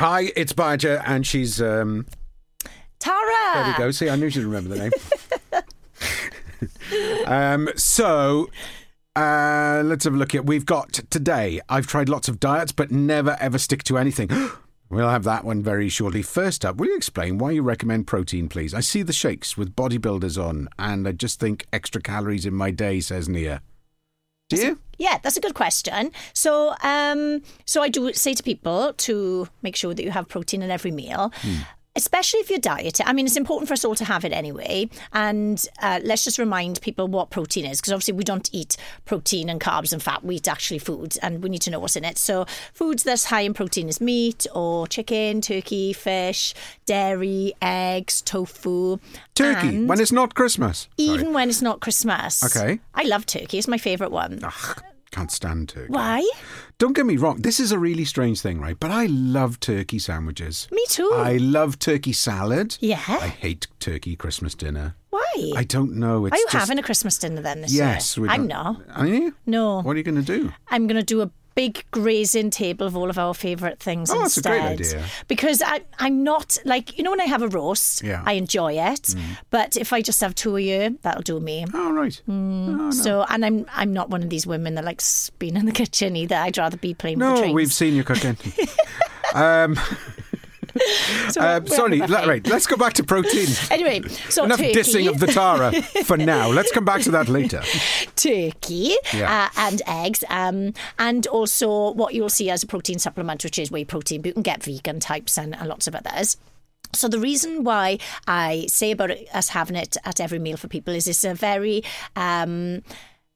Hi, it's Badger, and she's. Um, Tara. there we go. See, I knew she'd remember the name. um, so. Uh, let's have a look here. We've got today. I've tried lots of diets, but never ever stick to anything. We'll have that one very shortly. First up, will you explain why you recommend protein, please? I see the shakes with bodybuilders on, and I just think extra calories in my day, says Nia. Do you? Yeah, that's a good question. So, um, so I do say to people to make sure that you have protein in every meal. Especially if you're dieting. I mean, it's important for us all to have it anyway. And uh, let's just remind people what protein is, because obviously we don't eat protein and carbs and fat. We eat actually food, and we need to know what's in it. So, foods that's high in protein is meat or chicken, turkey, fish, dairy, eggs, tofu. Turkey, when it's not Christmas. Sorry. even when it's not Christmas. Okay. I love turkey. It's my favourite one. Ugh, can't stand turkey. Why? Don't get me wrong, this is a really strange thing, right? But I love turkey sandwiches. Me too. I love turkey salad. Yeah. I hate turkey Christmas dinner. Why? I don't know. It's Are you just, having a Christmas dinner then this Yes, year? we I'm not. Are you? No. What are you going to do? I'm going to do a big grazing table of all of our favourite things Oh, that's a instead. great idea. Because I, I'm not like you know when I have a roast, Yeah. Mm. I enjoy it. But if I just have two a year, that'll do me. Oh, right. Mm. Oh, no. So, and I'm I'm not one of these women that likes being in the kitchen either. I'd rather be playing with the No, we've seen you cooking. um, So uh, sorry, having a le- buffet. right, let's go back to protein. Anyway, so Enough turkey. dissing of the Tara for now. Let's come back to that later. turkey Yeah. uh, and eggs, um, and also what you'll see as a protein supplement, which is whey protein. But you can get vegan types and, and lots of others. So the reason why I say about it, us having it at every meal for people is it's a very um,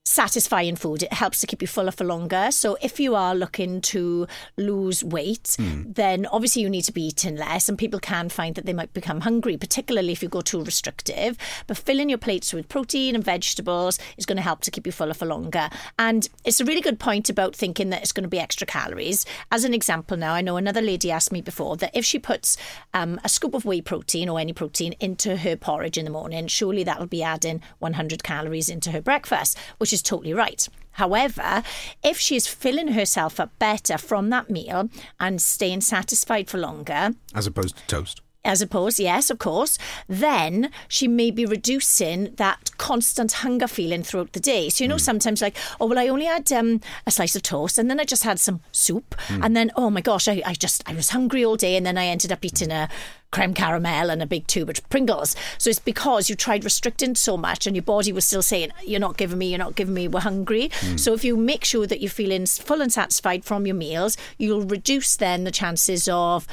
satisfying food. It helps to keep you fuller for longer. So if you are looking to lose weight, then obviously you need to be eating less, and people can find that they might become hungry, particularly if you go too restrictive. But filling your plates with protein and vegetables is going to help to keep you fuller for longer. And it's a really good point about thinking that it's going to be extra calories. As an example, now I know another lady asked me before that if she puts um, a scoop of whey protein or any protein into her porridge in the morning, surely that'll be adding 100 calories into her breakfast, which is totally right. However, if she's filling herself up better from that meal and staying satisfied for longer, As opposed to toast. As opposed, yes, of course, then she may be reducing that constant hunger feeling throughout the day. So, you know, hmm. sometimes like, oh, well, I only had um, a slice of toast and then I just had some soup. Hmm. And then, oh my gosh, I, I just, I was hungry all day. And then I ended up eating a creme caramel and a big tube of Pringles. So it's because you tried restricting so much and your body was still saying, you're not giving me, you're not giving me, we're hungry. Hmm. So if you make sure that you're feeling full and satisfied from your meals, you'll reduce then the chances of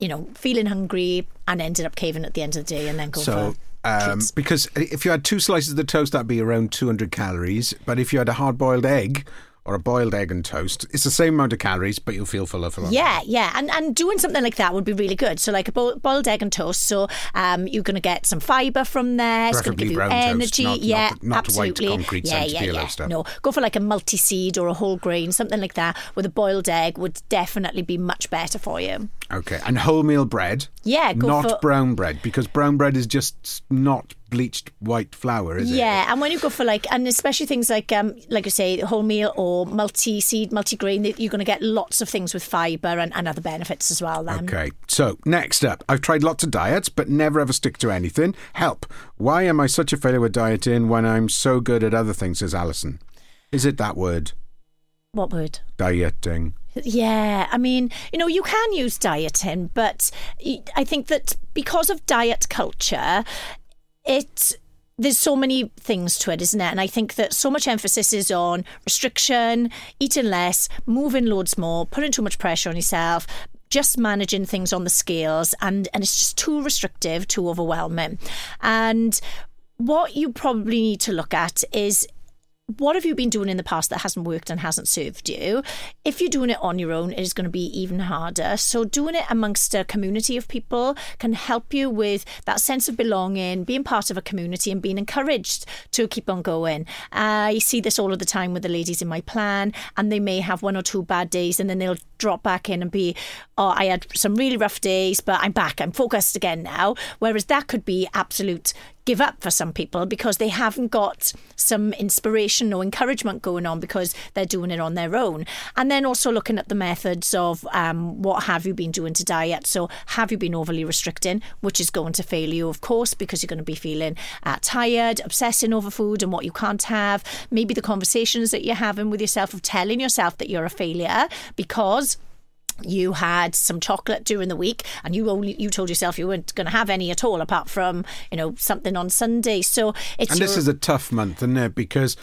you know, feeling hungry and ended up caving at the end of the day and then go So, for um, because if you had two slices of the toast, that'd be around 200 calories. But if you had a hard boiled egg or a boiled egg and toast, it's the same amount of calories, but you'll feel fuller for longer. Yeah, yeah, and and doing something like that would be really good. So like a bo- boiled egg and toast. So um, you're going to get some fibre from there. It's going to give you brown toast, energy. not- yeah, not- not white absolutely. concrete yeah, yeah, yeah. stuff. No, go for like a multi seed or a whole grain, something like that. With a boiled egg would definitely be much better for you. Okay. And wholemeal bread. Yeah, go not for- brown bread, because brown bread is just not bleached white flour, is it? Yeah, and when you go for like, and especially things like, um, like you say, wholemeal or multi-seed, multi-grain, you're going to get lots of things with fibre and, and other benefits as well. Then, Okay, so next up, I've tried lots of diets, but never ever stick to anything. Help. Why am I such a failure with dieting when I'm so good at other things, says Alyson? Is it that word? what word? Dieting. Yeah, I mean, you know, you can use dieting, but I think that because of diet culture, it there's so many things to it, isn't it? And I think that so much emphasis is on restriction, eating less, moving loads more, putting too much pressure on yourself, just managing things on the scales, and and it's just too restrictive, too overwhelming. And what you probably need to look at is what have you been doing in the past that hasn't worked and hasn't served you? If you're doing it on your own, it is going to be even harder. So, doing it amongst a community of people can help you with that sense of belonging, being part of a community, and being encouraged to keep on going. I see this all of the time with the ladies in my plan, and they may have one or two bad days, and then they'll drop back in and be, Oh, I had some really rough days, but I'm back, I'm focused again now. Whereas that could be absolute give up for some people because they haven't got some inspiration or encouragement going on because they're doing it on their own. And then also looking at the methods of um, what have you been doing to diet. So have you been overly restricting, which is going to fail you, of course, because you're going to be feeling uh, tired, obsessing over food and what you can't have. Maybe the conversations that you're having with yourself of telling yourself that you're a failure because you had some chocolate during the week and you only you told yourself you weren't going to have any at all apart from you know something on sunday so it's And your, this is a tough month, isn't it? Because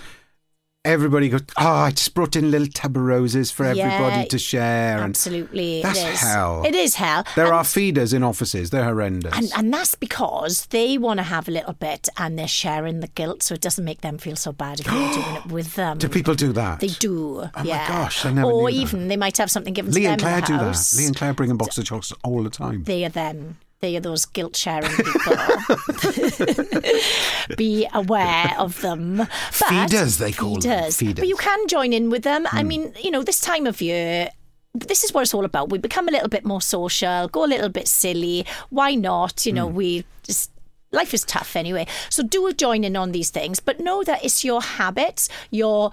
everybody goes, oh, I just brought in little tub of roses for everybody Yeah, to share. And absolutely That's it is hell. it is hell there and, are feeders in offices. They're horrendous. and, and that's because they want to have a little bit and they're sharing the guilt so it doesn't make them feel so bad if you're doing it with them do people do that? They do. Oh my yeah. gosh, I never Or knew that. even they might have something given Lee to and them Claire in the do that. Lee and Claire bring a box of chocolates all the time. They are them. They are those guilt sharing people. Be aware of them. But, Feeders, they call them. feeders. Feeders. But you can join in with them. Hmm. I mean, you know, this time of year. This is what it's all about. We become a little bit more social, go a little bit silly. Why not? You know, Hmm. we just life is tough anyway. So do join in on these things, but know that it's your habits, your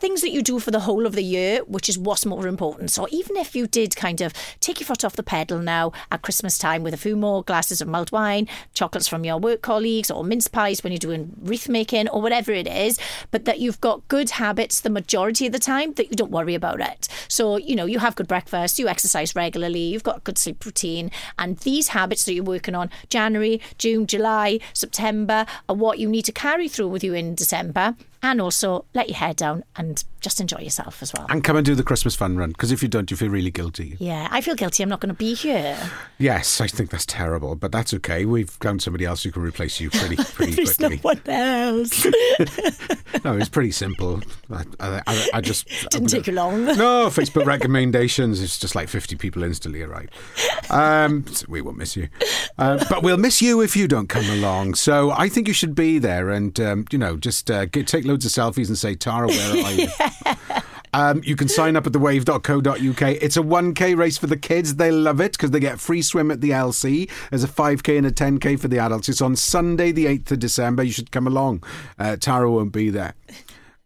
things that you do for the whole of the year, which is what's more important. So even if you did kind of take your foot off the pedal now at Christmas time with a few more glasses of mulled wine, chocolates from your work colleagues, or mince pies when you're doing wreath making, or whatever it is, but that you've got good habits the majority of the time that you don't worry about it. So, you know, you have good breakfast, you exercise regularly, you've got a good sleep routine, and these habits that you're working on January, June, July, September are what you need to carry through with you in December and also let your hair down and just enjoy yourself as well. And come and do the Christmas fun run, because if you don't, you feel really guilty. Yeah, I feel guilty. I'm not going to be here. Yes, I think that's terrible, but that's okay. We've found somebody else who can replace you pretty pretty There's no quickly. one else. No, it's pretty simple. I, I, I- just Didn't take you long. No, Facebook recommendations. It's just like 50 people instantly arrive. Um, we won't miss you. Uh, but we'll miss you if you don't come along. So I think you should be there and, um, you know, just uh, get, take loads of selfies and say, Tara, where are you? Um, you can sign up at thewave.co.uk. It's a 1k race for the kids. They love it because they get free swim at the LC. There's a 5k and a 10k for the adults. It's on Sunday, the 8th of December. You should come along. Uh, Tara won't be there.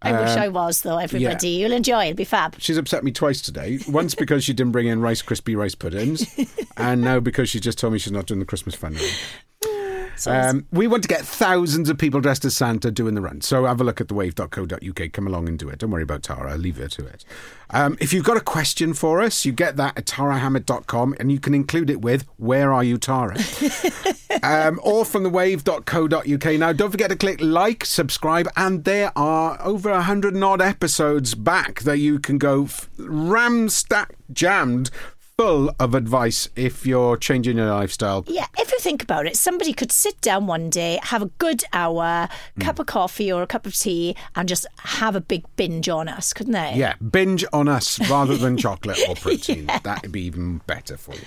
I wish I was, though, everybody. You'll enjoy it. It'll be fab. She's upset me twice today. Once because she didn't bring in Rice Krispie rice puddings, and now because she just told me she's not doing the Christmas fun run. Um, we want to get thousands of people dressed as Santa doing the run. So have a look at thewave.co.uk. Come along and do it. Don't worry about Tara. I'll leave her to it. Um, if you've got a question for us, you get that at tarahammett.com and you can include it with Where Are You, Tara? um, or from thewave.co.uk. Now, don't forget to click like, subscribe, and there are over a hundred and odd episodes back that you can go f- ram stack jammed full of advice if you're changing your lifestyle. Yeah, if you think about it, somebody could sit down one day, have a good hour, cup of coffee or a cup of tea, and just have a big binge on us, couldn't they? Yeah, binge on us rather than chocolate or protein. That'd be even better for you.